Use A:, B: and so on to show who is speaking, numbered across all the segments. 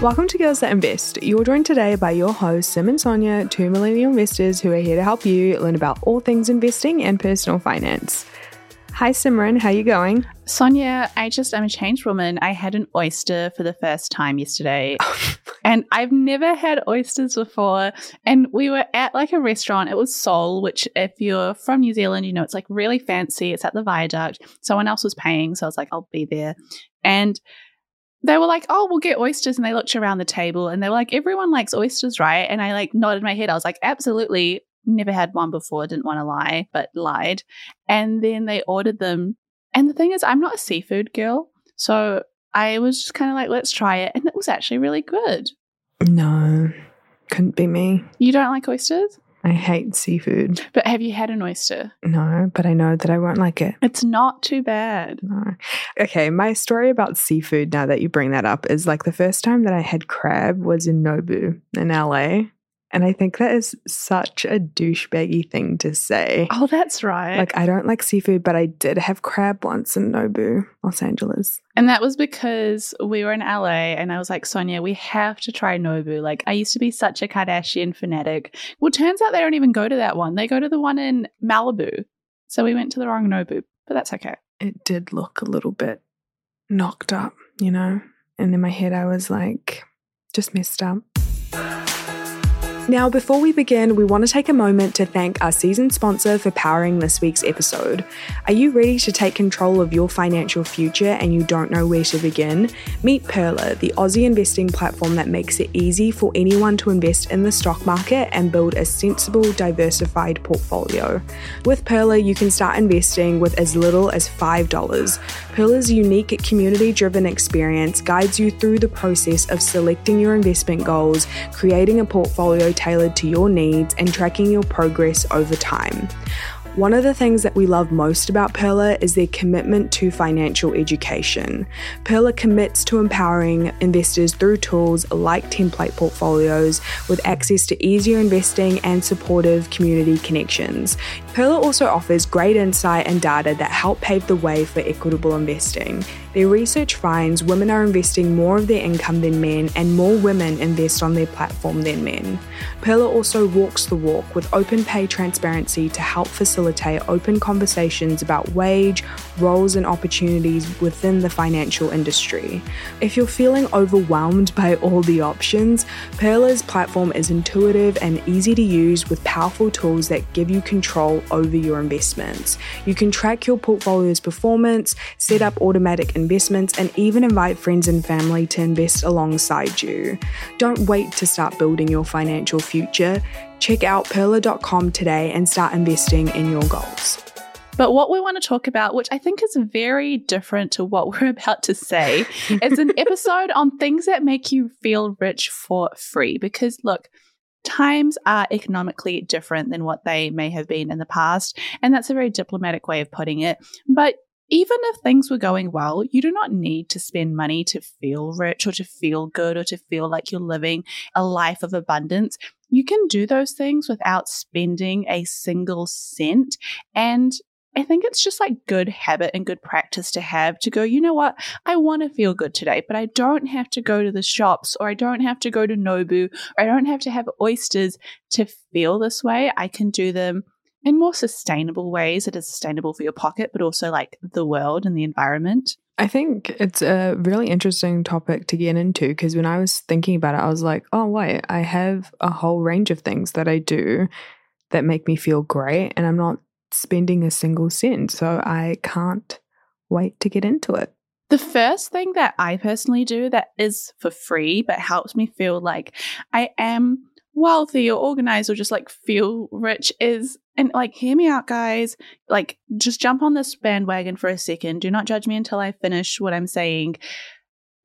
A: Welcome to Girls That Invest. You're joined today by your hosts, Sim and Sonya, two millennial investors who are here to help you learn about all things investing and personal finance. Hi, Simran. How you going?
B: Sonya, I just am a changed woman. I had an oyster for the first time yesterday. and I've never had oysters before. And we were at like a restaurant. It was Soul, which if you're from New Zealand, you know, it's like really fancy. It's at the viaduct. Someone else was paying. So I was like, I'll be there. And they were like, "Oh, we'll get oysters," and they looked around the table and they were like, "Everyone likes oysters, right?" And I like nodded my head. I was like, "Absolutely." Never had one before. Didn't want to lie, but lied. And then they ordered them. And the thing is, I'm not a seafood girl, so I was just kind of like, "Let's try it," and it was actually really good.
A: No, couldn't be me.
B: You don't like oysters?
A: I hate seafood.
B: But have you had an oyster?
A: No, but I know that I won't like it.
B: It's not too bad.
A: No. Okay, my story about seafood, now that you bring that up, is like the first time that I had crab was in Nobu in LA. And I think that is such a douchebaggy thing to say.
B: Oh, that's right.
A: Like, I don't like seafood, but I did have crab once in Nobu, Los Angeles.
B: And that was because we were in LA and I was like, Sonya, we have to try Nobu. Like, I used to be such a Kardashian fanatic. Well, turns out they don't even go to that one, they go to the one in Malibu. So we went to the wrong Nobu, but that's okay.
A: It did look a little bit knocked up, you know? And in my head, I was like, just messed up. Now, before we begin, we want to take a moment to thank our season sponsor for powering this week's episode. Are you ready to take control of your financial future and you don't know where to begin? Meet Pearler, the Aussie investing platform that makes it easy for anyone to invest in the stock market and build a sensible, diversified portfolio. With Pearler, you can start investing with as little as $5. Pearler's unique community driven experience guides you through the process of selecting your investment goals, creating a portfolio tailored to your needs and tracking your progress over time. One of the things that we love most about Pearler is their commitment to financial education. Pearler commits to empowering investors through tools like template portfolios with access to easier investing and supportive community connections. Pearler also offers great insight and data that help pave the way for equitable investing. Their research finds women are investing more of their income than men, and more women invest on their platform than men. Pearler also walks the walk with open pay transparency to help facilitate open conversations about wage, roles, and opportunities within the financial industry. If you're feeling overwhelmed by all the options, Pearler's platform is intuitive and easy to use with powerful tools that give you control over your investments. You can track your portfolio's performance, set up automatic investments, and even invite friends and family to invest alongside you. Don't wait to start building your financial future. Check out pearler.com today and start investing in your goals.
B: But what we want to talk about, which I think is very different to what we're about to say, is an episode on things that make you feel rich for free. Because look, times are economically different than what they may have been in the past. And that's a very diplomatic way of putting it. But even if things were going well, you do not need to spend money to feel rich or to feel good or to feel like you're living a life of abundance. You can do those things without spending a single cent. And I think it's just like good habit and good practice to have to go, you know what? I want to feel good today, but I don't have to go to the shops or I don't have to go to Nobu or I don't have to have oysters to feel this way. I can do them in more sustainable ways that are sustainable for your pocket, but also like the world and the environment.
A: I think it's a really interesting topic to get into because when I was thinking about it, I was like, oh, wait, I have a whole range of things that I do that make me feel great, and I'm not spending a single cent. So I can't wait to get into it.
B: The first thing that I personally do that is for free but helps me feel like I am wealthy or organized or just like feel rich is and like hear me out guys. Like just jump on this bandwagon for a second. Do not judge me until i finish what i'm saying.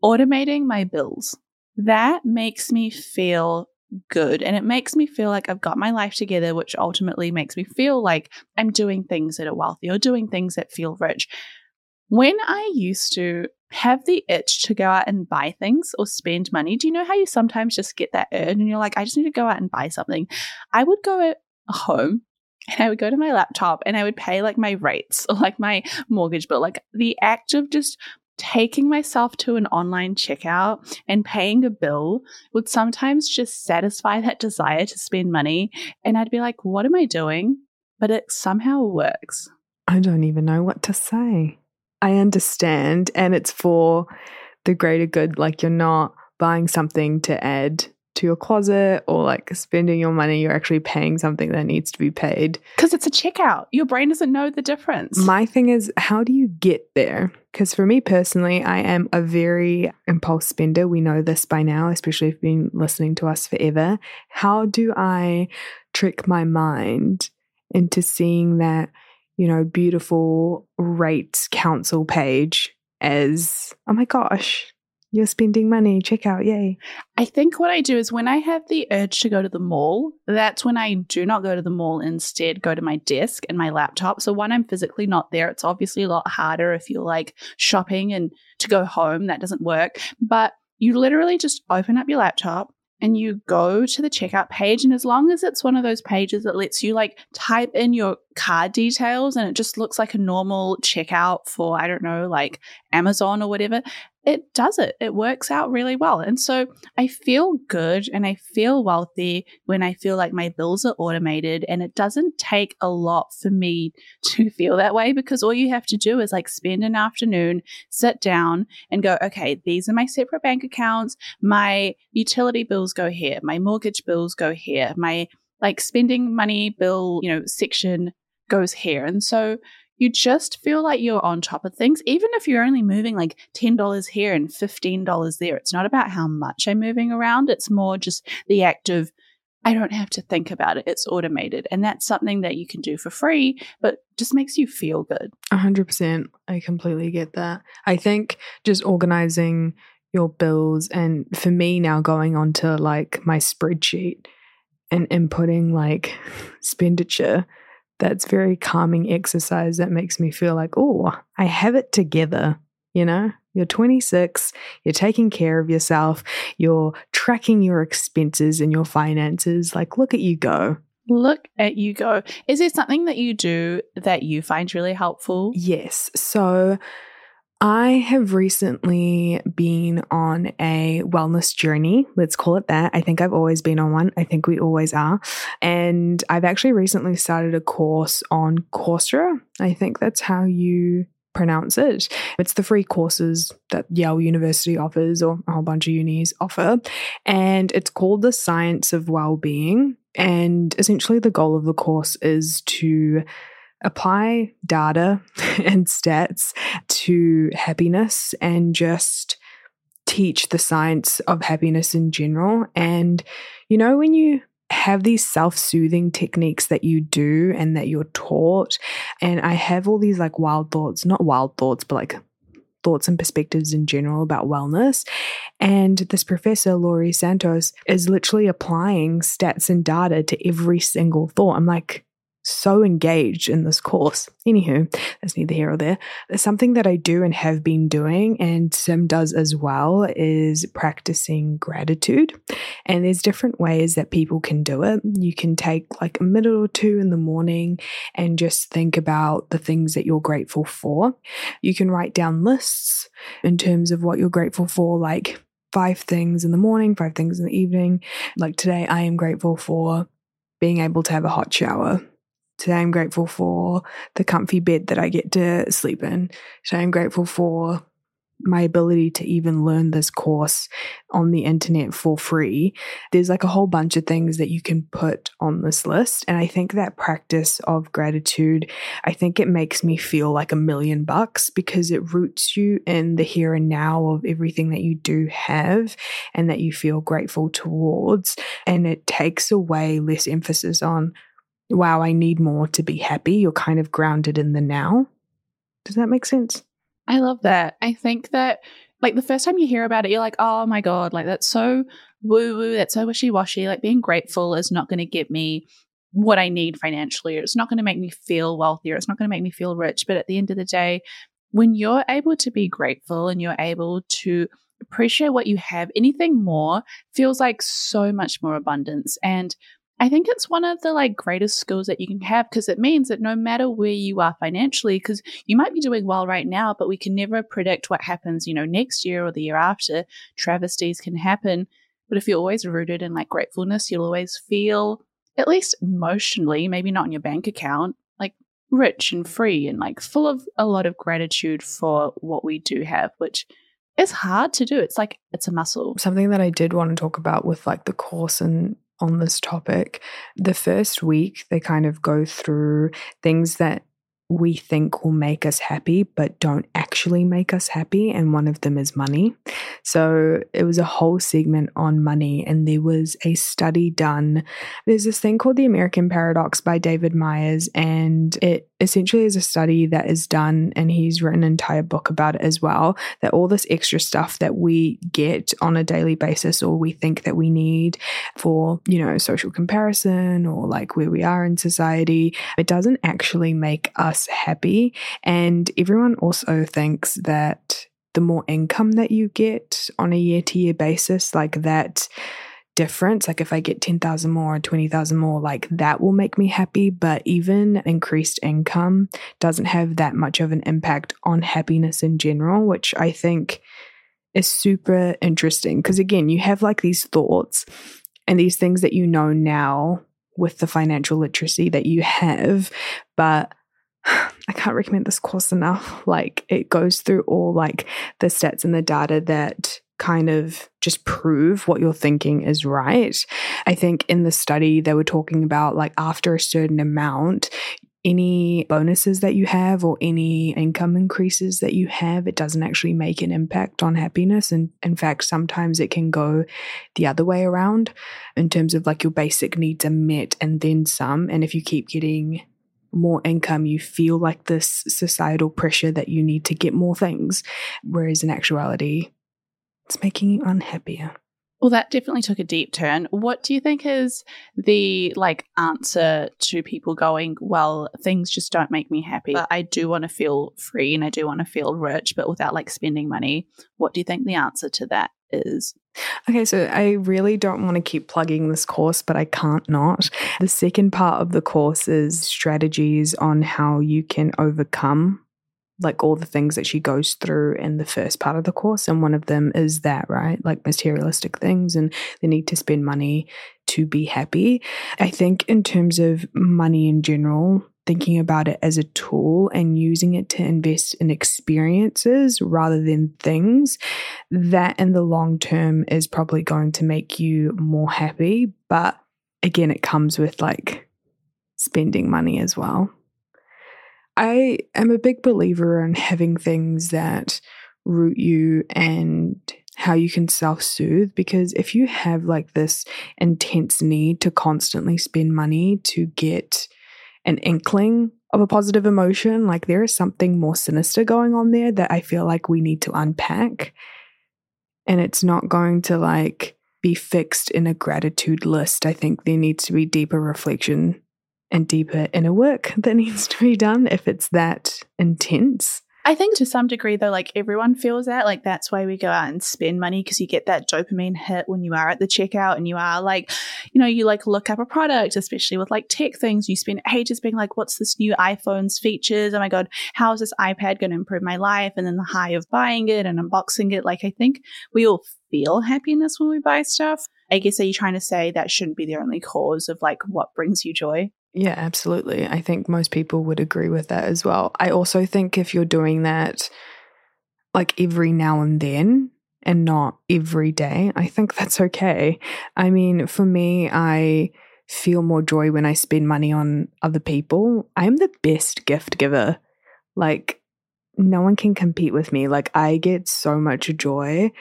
B: Automating my bills. That makes me feel good and it makes me feel like I've got my life together, which ultimately makes me feel like I'm doing things that are wealthy or doing things that feel rich. When I used to have the itch to go out and buy things or spend money, do you know how you sometimes just get that urge and you're like, I just need to go out and buy something? I would go home and I would go to my laptop and I would pay like my rates or like my mortgage bill. Like the act of just taking myself to an online checkout and paying a bill would sometimes just satisfy that desire to spend money. And I'd be like, what am I doing? But it somehow works.
A: I don't even know what to say. I understand. And it's for the greater good. Like you're not buying something to add to your closet or like spending your money, you're actually paying something that needs to be paid.
B: Because it's a checkout. Your brain doesn't know the difference.
A: My thing is, how do you get there? Because for me personally, I am a very impulse spender. We know this by now, especially if you've been listening to us forever. How do I trick my mind into seeing that, you know, beautiful rates council page as, oh my gosh, you're spending money, check out, yay.
B: I think what I do is when I have the urge to go to the mall, that's when I do not go to the mall, instead go to my desk and my laptop. So when I'm physically not there, it's obviously a lot harder if you're like shopping and to go home, that doesn't work. But you literally just open up your laptop, and you go to the checkout page. And as long as it's one of those pages that lets you like type in your card details and it just looks like a normal checkout for, I don't know, like Amazon or whatever, it does it. It works out really well. And so I feel good and I feel wealthy when I feel like my bills are automated and it doesn't take a lot for me to feel that way because all you have to do is like spend an afternoon, sit down and go, okay, these are my separate bank accounts. My utility bills go here. My mortgage bills go here. My like spending money bill, you know, section goes here. And so you just feel like you're on top of things, even if you're only moving like $10 here and $15 there. It's not about how much I'm moving around, it's more just the act of I don't have to think about it. It's automated. And that's something that you can do for free, but just makes you feel good.
A: 100%. I completely get that. I think just organizing your bills and for me now going onto like my spreadsheet and inputting like expenditure that's very calming exercise that makes me feel like, oh, I have it together. You know, you're 26, you're taking care of yourself, you're tracking your expenses and your finances. Like, look at you go.
B: Look at you go. Is there something that you do that you find really helpful?
A: Yes. So, I have recently been on a wellness journey. Let's call it that. I think I've always been on one. I think we always are. And I've actually recently started a course on Coursera. I think that's how you pronounce it. It's the free courses that Yale University offers or a whole bunch of unis offer. And it's called The Science of Wellbeing. And essentially, the goal of the course is to apply data and stats to happiness and just teach the science of happiness in general. And, you know, when you have these self soothing techniques that you do and that you're taught, and I have all these like wild thoughts, not wild thoughts, but like thoughts and perspectives in general about wellness. And this professor, Laurie Santos, is literally applying stats and data to every single thought. I'm like, so engaged in this course. Anywho, that's neither here or there. Something that I do and have been doing, and Sim does as well, is practicing gratitude. And there's different ways that people can do it. You can take like a minute or two in the morning and just think about the things that you're grateful for. You can write down lists in terms of what you're grateful for, like five things in the morning, five things in the evening. Like today, I am grateful for being able to have a hot shower Today I'm grateful for the comfy bed that I get to sleep in. Today I'm grateful for my ability to even learn this course on the internet for free. There's like a whole bunch of things that you can put on this list. And I think that practice of gratitude, I think it makes me feel like a million bucks because it roots you in the here and now of everything that you do have and that you feel grateful towards. And it takes away less emphasis on wow, I need more to be happy. You're kind of grounded in the now. Does that make sense?
B: I love that. I think that, like, the first time you hear about it, you're like, oh my God, like, that's so woo woo, that's so wishy washy. Like, being grateful is not going to get me what I need financially, it's not going to make me feel wealthier, it's not going to make me feel rich. But at the end of the day, when you're able to be grateful and you're able to appreciate what you have, anything more feels like so much more abundance. And I think it's one of the like greatest skills that you can have because it means that no matter where you are financially, because you might be doing well right now, but we can never predict what happens, you know, next year or the year after. Travesties can happen. But if you're always rooted in like gratefulness, you'll always feel, at least emotionally, maybe not in your bank account, like rich and free and like full of a lot of gratitude for what we do have, which is hard to do. It's like it's a muscle.
A: Something that I did want to talk about with like the course and on this topic. The first week, they kind of go through things that we think will make us happy, but don't actually make us happy. And one of them is money. So it was a whole segment on money, and there was a study done. There's this thing called the American Paradox by David Myers, and it essentially is a study that is done, and he's written an entire book about it as well. That all this extra stuff that we get on a daily basis, or we think that we need for, you know, social comparison or like where we are in society, it doesn't actually make happy. And everyone also thinks that the more income that you get on a year to year basis, like that difference. Like if I get 10,000 more or 20,000 more, like that will make me happy. But even increased income doesn't have that much of an impact on happiness in general, which I think is super interesting. Because again, you have like these thoughts and these things that you know now with the financial literacy that you have, but I can't recommend this course enough. Like it goes through all like the stats and the data that kind of just prove what you're thinking is right. I think in the study, they were talking about like after a certain amount, any bonuses that you have or any income increases that you have, it doesn't actually make an impact on happiness. And in fact, sometimes it can go the other way around in terms of like your basic needs are met and then some. And if you keep getting more income, you feel like this societal pressure that you need to get more things. Whereas in actuality, it's making you unhappier.
B: Well, that definitely took a deep turn. What do you think is the like answer to people going, well, things just don't make me happy. But I do want to feel free and I do want to feel rich, but without like spending money. What do you think the answer to that is?
A: Okay, so I really don't want to keep plugging this course, but I can't not. The second part of the course is strategies on how you can overcome like all the things that she goes through in the first part of the course. And one of them is that, right? Like materialistic things and the need to spend money to be happy. I think, in terms of money in general, thinking about it as a tool and using it to invest in experiences rather than things, that in the long term is probably going to make you more happy. But again, it comes with like spending money as well. I am a big believer in having things that root you and how you can self soothe because if you have like this intense need to constantly spend money to get an inkling of a positive emotion, like there is something more sinister going on there that I feel like we need to unpack. And it's not going to like be fixed in a gratitude list. I think there needs to be deeper reflection and deeper inner work that needs to be done if it's that intense.
B: I think to some degree, though, like everyone feels that. Like that's why we go out and spend money because you get that dopamine hit when you are at the checkout and you are like, you know, you like look up a product, especially with like tech things. You spend ages being like, what's this new iPhone's features? Oh my God, how is this iPad going to improve my life? And then the high of buying it and unboxing it. Like I think we all feel happiness when we buy stuff. I guess are you trying to say that shouldn't be the only cause of like what brings you joy?
A: Yeah, absolutely. I think most people would agree with that as well. I also think if you're doing that like every now and then and not every day, I think that's okay. I mean, for me, I feel more joy when I spend money on other people. I am the best gift giver. Like, no one can compete with me. Like, I get so much joy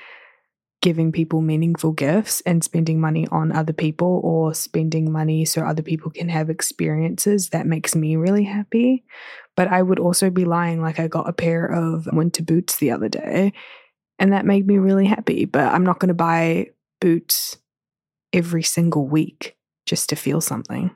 A: giving people meaningful gifts and spending money on other people or spending money so other people can have experiences that makes me really happy. But I would also be lying like I got a pair of winter boots the other day and that made me really happy. But I'm not going to buy boots every single week just to feel something.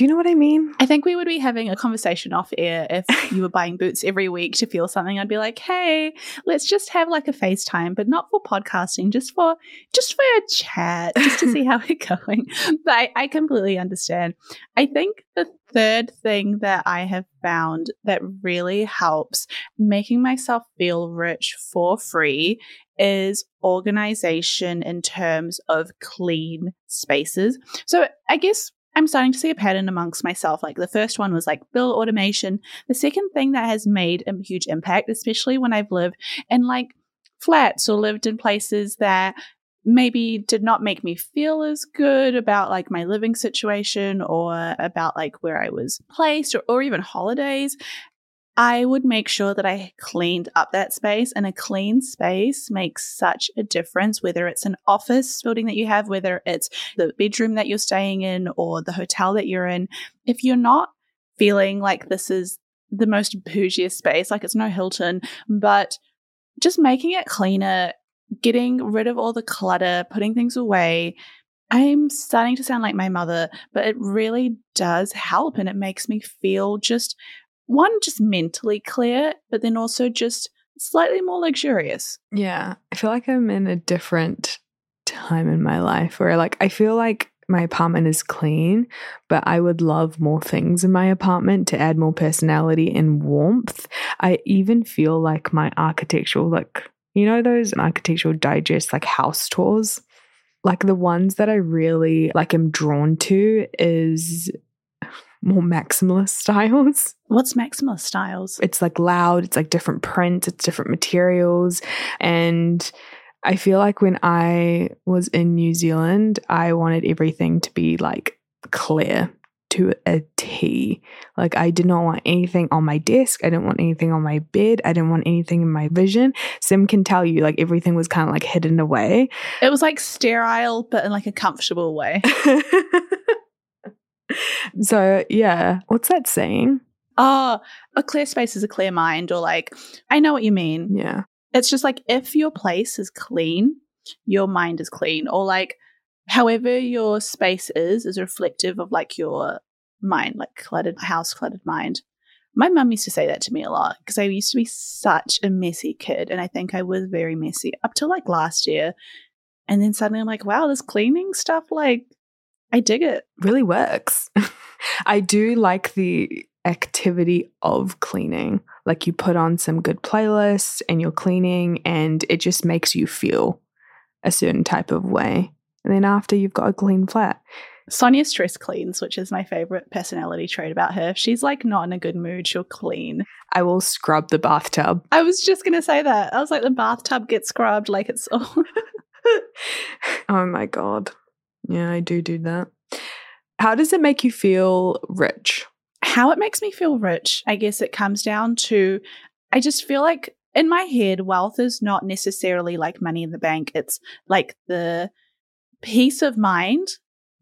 A: Do you know what I mean?
B: I think we would be having a conversation off air if you were buying boots every week to feel something. I'd be like, "Hey, let's just have like a FaceTime, but not for podcasting, just for just for a chat, just to see how we're going." But I, I completely understand. I think the third thing that I have found that really helps making myself feel rich for free is organization in terms of clean spaces. So I guess I'm starting to see a pattern amongst myself. Like the first one was like bill automation. The second thing that has made a huge impact, especially when I've lived in like flats or lived in places that maybe did not make me feel as good about like my living situation or about like where I was placed or, or even holidays. I would make sure that I cleaned up that space, and a clean space makes such a difference, whether it's an office building that you have, whether it's the bedroom that you're staying in, or the hotel that you're in. If you're not feeling like this is the most bougiest space, like it's no Hilton, but just making it cleaner, getting rid of all the clutter, putting things away. I'm starting to sound like my mother, but it really does help and it makes me feel just one, just mentally clear, but then also just slightly more luxurious.
A: Yeah. I feel like I'm in a different time in my life where, like, I feel like my apartment is clean, but I would love more things in my apartment to add more personality and warmth. I even feel like my architectural, like, you know, those architectural digest, like house tours? Like the ones that I really like am drawn to is more maximalist styles.
B: What's maximalist styles?
A: It's like loud, it's like different prints, it's different materials. And I feel like when I was in New Zealand, I wanted everything to be like clear to a T. Like I did not want anything on my desk. I didn't want anything on my bed. I didn't want anything in my vision. Sim can tell you like everything was kind of like hidden away.
B: It was like sterile, but in like a comfortable way.
A: so yeah, what's that saying?
B: Oh, a clear space is a clear mind, or like, I know what you mean.
A: Yeah.
B: It's just like if your place is clean, your mind is clean, or like however your space is, is reflective of like your mind, like cluttered house, cluttered mind. My mum used to say that to me a lot because I used to be such a messy kid, and I think I was very messy up till like last year. And then suddenly I'm like, wow, this cleaning stuff, like, I dig it.
A: Really works. I do like the activity of cleaning. Like you put on some good playlists and you're cleaning, and it just makes you feel a certain type of way. And then after you've got a clean flat.
B: Sonya stress cleans, which is my favorite personality trait about her. If she's like not in a good mood, she'll clean.
A: I will scrub the bathtub.
B: I was just going to say that. I was like, the bathtub gets scrubbed like it's all.
A: oh my God. Yeah, I do do that. How does it make you feel rich?
B: How it makes me feel rich, I guess it comes down to I just feel like in my head, wealth is not necessarily like money in the bank. It's like the peace of mind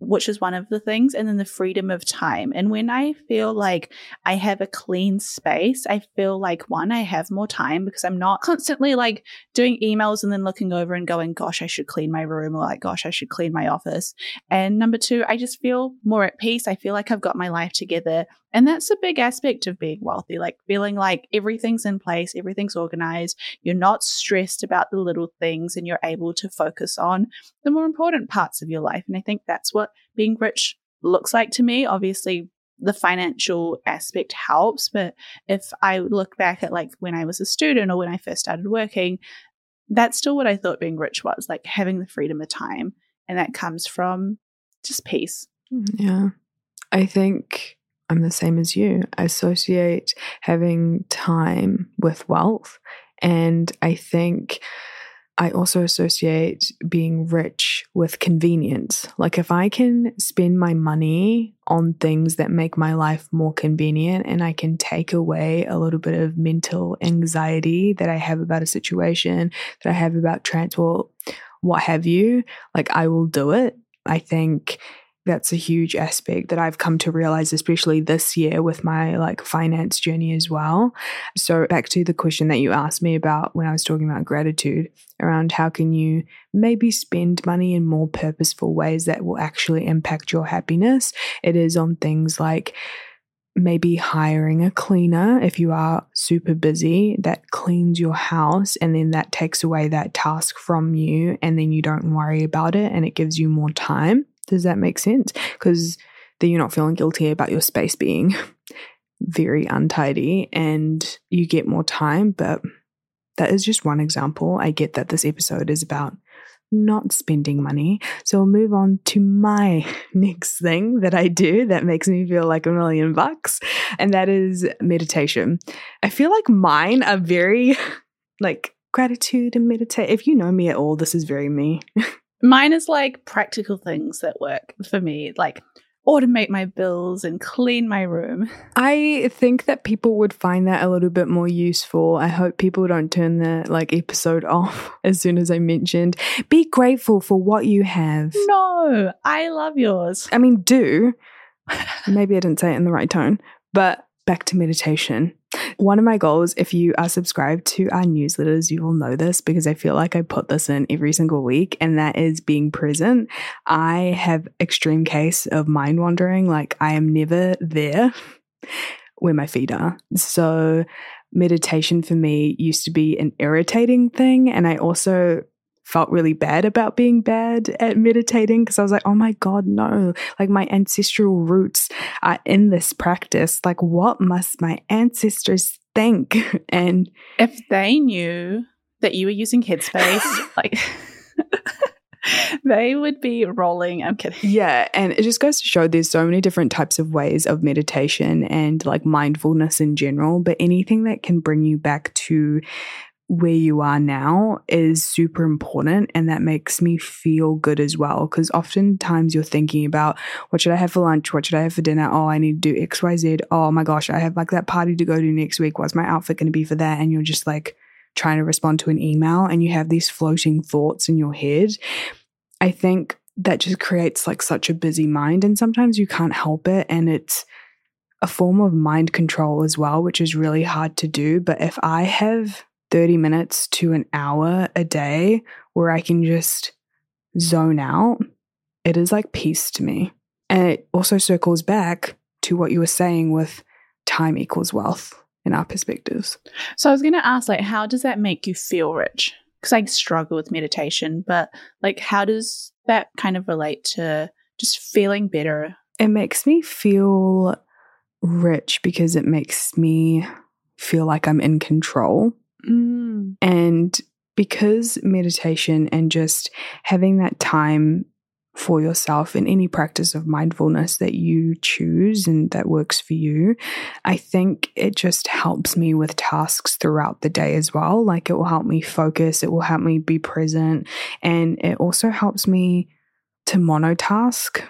B: which is one of the things, and then the freedom of time. And when I feel like I have a clean space, I feel like one, I have more time because I'm not constantly like doing emails and then looking over and going, gosh, I should clean my room or like, gosh, I should clean my office. And number two, I just feel more at peace. I feel like I've got my life together. And that's a big aspect of being wealthy, like feeling like everything's in place, everything's organized, you're not stressed about the little things, and you're able to focus on the more important parts of your life. And I think that's what being rich looks like to me. Obviously, the financial aspect helps, but if I look back at like when I was a student or when I first started working, that's still what I thought being rich was like having the freedom of time. And that comes from just peace. Mm-hmm.
A: Yeah. I think I'm the same as you. I associate having time with wealth. And I think I also associate being rich with convenience. Like, if I can spend my money on things that make my life more convenient and I can take away a little bit of mental anxiety that I have about a situation, that I have about transport, what have you, like, I will do it. I think that's a huge aspect that I've come to realize, especially this year with my like finance journey as well. So, back to the question that you asked me about when I was talking about gratitude around how can you maybe spend money in more purposeful ways that will actually impact your happiness. It is on things like maybe hiring a cleaner if you are super busy that cleans your house and then that takes away that task from you and then you don't worry about it and it gives you more time. Does that make sense? Because then you're not feeling guilty about your space being very untidy and you get more time. But that is just one example. I get that this episode is about not spending money. So we'll move on to my next thing that I do that makes me feel like a million bucks, and that is meditation. I feel like mine are very like gratitude and meditate. If you know me at all, this is very me.
B: Mine is like practical things that work for me, like automate my bills and clean my room.
A: I think that people would find that a little bit more useful. I hope people don't turn the like episode off as soon as I mentioned. Be grateful for what you have.
B: No, I love yours.
A: I mean, do. Maybe I didn't say it in the right tone, but back to meditation. One of my goals, if you are subscribed to our newsletters, you will know this because I feel like I put this in every single week, and that is being present. I have extreme case of mind wandering, like I am never there where my feet are. So meditation for me used to be an irritating thing, and I also felt really bad about being bad at meditating because I was like, oh my God, no. Like my ancestral roots are in this practice. Like, what must my ancestors think? And
B: if they knew that you were using Headspace, like, they would be rolling. I'm kidding.
A: Yeah. And it just goes to show there's so many different types of ways of meditation and like mindfulness in general, but anything that can bring you back to where you are now is super important and that makes me feel good as well because oftentimes you're thinking about what should i have for lunch? What should i have for dinner? Oh i need to do xyz oh my gosh i have like that party to go to next week. What's my outfit going to be for that? And you're just like trying to respond to an email and you have these floating thoughts in your head. I think that just creates like such a busy mind and sometimes you can't help it and it's a form of mind control as well which is really hard to do. But if i have 30 minutes to an hour a day where I can just zone out, it is like peace to me. And it also circles back to what you were saying with time equals wealth in our perspectives.
B: So I was going to ask, like, how does that make you feel rich? Because I struggle with meditation, but like, how does that kind of relate to just feeling better?
A: It makes me feel rich because it makes me feel like I'm in control
B: Mm.
A: And because meditation and just having that time for yourself in any practice of mindfulness that you choose and that works for you, I think it just helps me with tasks throughout the day as well. Like it will help me focus, it will help me be present, and it also helps me to monotask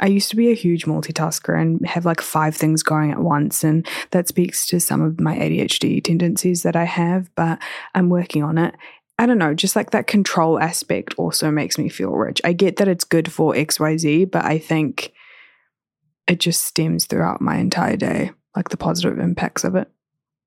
A: I used to be a huge multitasker and have like five things going at once. And that speaks to some of my ADHD tendencies that I have, but I'm working on it. I don't know, just like that control aspect also makes me feel rich. I get that it's good for XYZ, but I think it just stems throughout my entire day, like the positive impacts of it,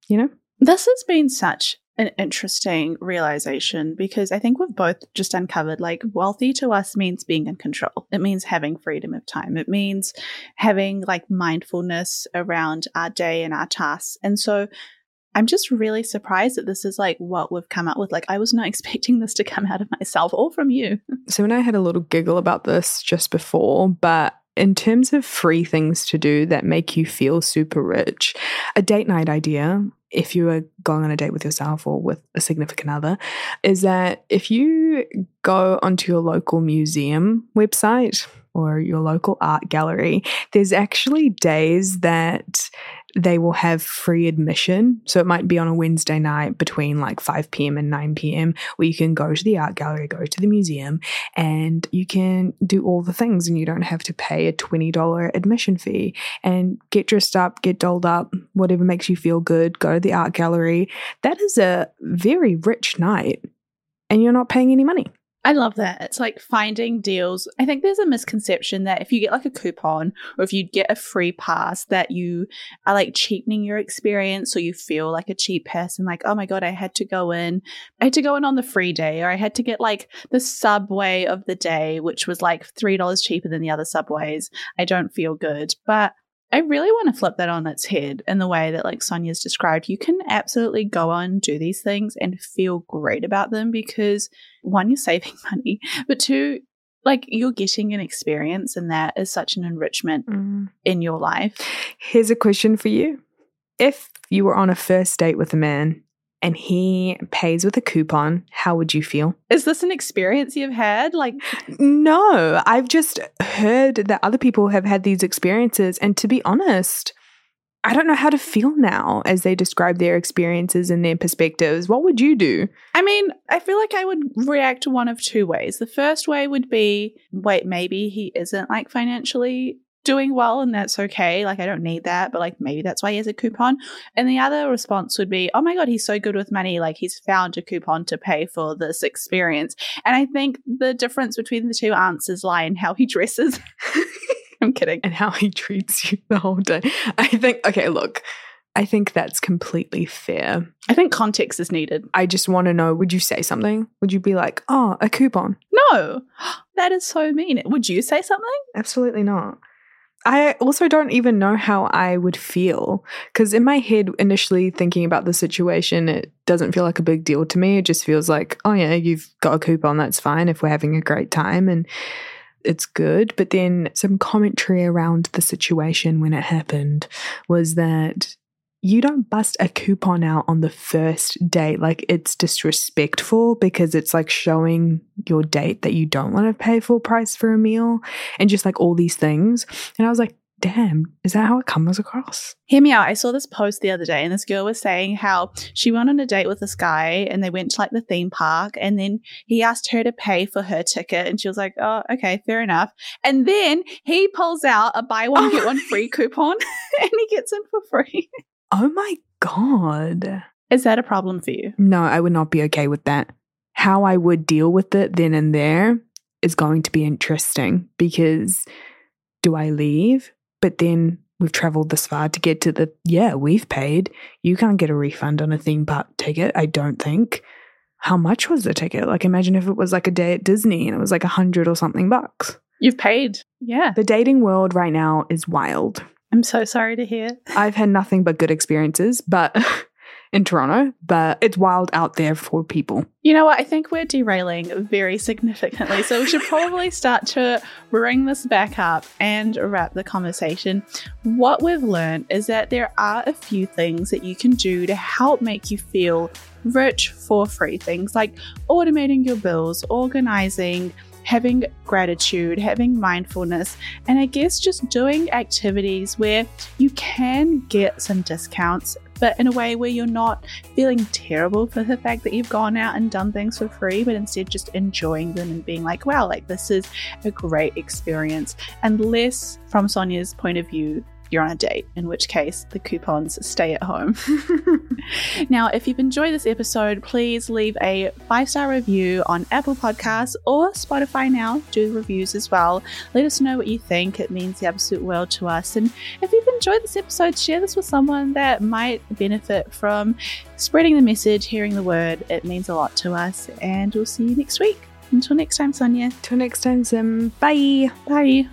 A: you know?
B: This has been such an interesting realization because I think we've both just uncovered like wealthy to us means being in control. It means having freedom of time. It means having like mindfulness around our day and our tasks. And so I'm just really surprised that this is like what we've come up with. Like, I was not expecting this to come out of myself or from you.
A: So, and I had a little giggle about this just before, but in terms of free things to do that make you feel super rich, a date night idea if you are going on a date with yourself or with a significant other, is that if you go onto your local museum website or your local art gallery, there's actually days that they will have free admission. So it might be on a Wednesday night between like 5 p.m. and 9 p.m. where you can go to the art gallery, go to the museum, and you can do all the things and you don't have to pay a $20 admission fee and get dressed up, get dolled up, whatever makes you feel good, go to the art gallery. That is a very rich night and you're not paying any money.
B: I love that. It's like finding deals. I think there's a misconception that if you get like a coupon or if you get a free pass, that you are like cheapening your experience or you feel like a cheap person. Like, oh my God, I had to go in. I had to go in on the free day or I had to get like the subway of the day, which was like $3 cheaper than the other subways. I don't feel good. But I really want to flip that on its head in the way that like Sonya's described. You can absolutely go on do these things and feel great about them because one, you're saving money, but two, like you're getting an experience and that is such an enrichment mm. in your life.
A: Here's a question for you. If you were on a first date with a man and he pays with a coupon, how would you feel?
B: Is this an experience you've had? Like,
A: no, I've just heard that other people have had these experiences. And to be honest, I don't know how to feel now as they describe their experiences and their perspectives. What would you do?
B: I mean, I feel like I would react one of two ways. The first way would be wait, maybe he isn't like financially doing well and that's okay. Like, I don't need that, but like maybe that's why he has a coupon. And the other response would be, oh my God, he's so good with money. Like, he's found a coupon to pay for this experience. And I think the difference between the two answers lie in how he dresses. I'm kidding.
A: And how he treats you the whole day. I think, okay, look. I think that's completely fair.
B: I think context is needed.
A: I just want to know would you say something? Would you be like, oh, a coupon?
B: No, that is so mean. Would you say something?
A: Absolutely not. I also don't even know how I would feel because in my head, initially thinking about the situation, it doesn't feel like a big deal to me. It just feels like, oh, yeah, you've got a coupon, that's fine if we're having a great time and it's good. But then some commentary around the situation when it happened was that you don't bust a coupon out on the first date. Like it's disrespectful because it's like showing your date that you don't want to pay full price for a meal and just like all these things. And I was like, damn, is that how it comes across?
B: Hear me out. I saw this post the other day, and this girl was saying how she went on a date with this guy and they went to like the theme park, and then he asked her to pay for her ticket, and she was like, oh, okay, fair enough. And then he pulls out a buy one, oh get one free coupon, and he gets in for free.
A: Oh my God.
B: Is that a problem for you?
A: No, I would not be okay with that. How I would deal with it then and there is going to be interesting because do I leave? But then we've traveled this far to get to the, yeah, we've paid. You can't get a refund on a theme park ticket, I don't think. How much was the ticket? Like, imagine if it was like a day at Disney and it was like a hundred or something bucks.
B: You've paid. Yeah.
A: The dating world right now is wild.
B: I'm so sorry to hear.
A: I've had nothing but good experiences, but in Toronto, but it's wild out there for people.
B: You know what? I think we're derailing very significantly. So we should probably start to bring this back up and wrap the conversation. What we've learned is that there are a few things that you can do to help make you feel rich for free. Things like automating your bills, organizing having gratitude, having mindfulness, and I guess just doing activities where you can get some discounts, but in a way where you're not feeling terrible for the fact that you've gone out and done things for free, but instead just enjoying them and being like, wow, like this is a great experience, and less from Sonya's point of view you're on a date, in which case the coupons stay at home. now, if you've enjoyed this episode, please leave a five star review on Apple Podcasts or Spotify now. Do reviews as well. Let us know what you think. It means the absolute world to us. And if you've enjoyed this episode, share this with someone that might benefit from spreading the message, hearing the word. It means a lot to us. And we'll see you next week. Until next time, Sonya.
A: Until next time, Sim. Bye.
B: Bye.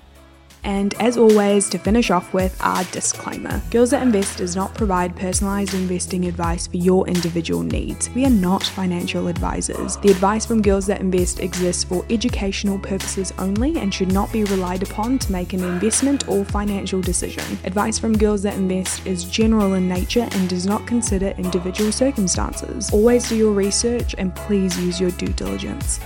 A: And as always, to finish off with our disclaimer Girls That Invest does not provide personalized investing advice for your individual needs. We are not financial advisors. The advice from Girls That Invest exists for educational purposes only and should not be relied upon to make an investment or financial decision. Advice from Girls That Invest is general in nature and does not consider individual circumstances. Always do your research and please use your due diligence.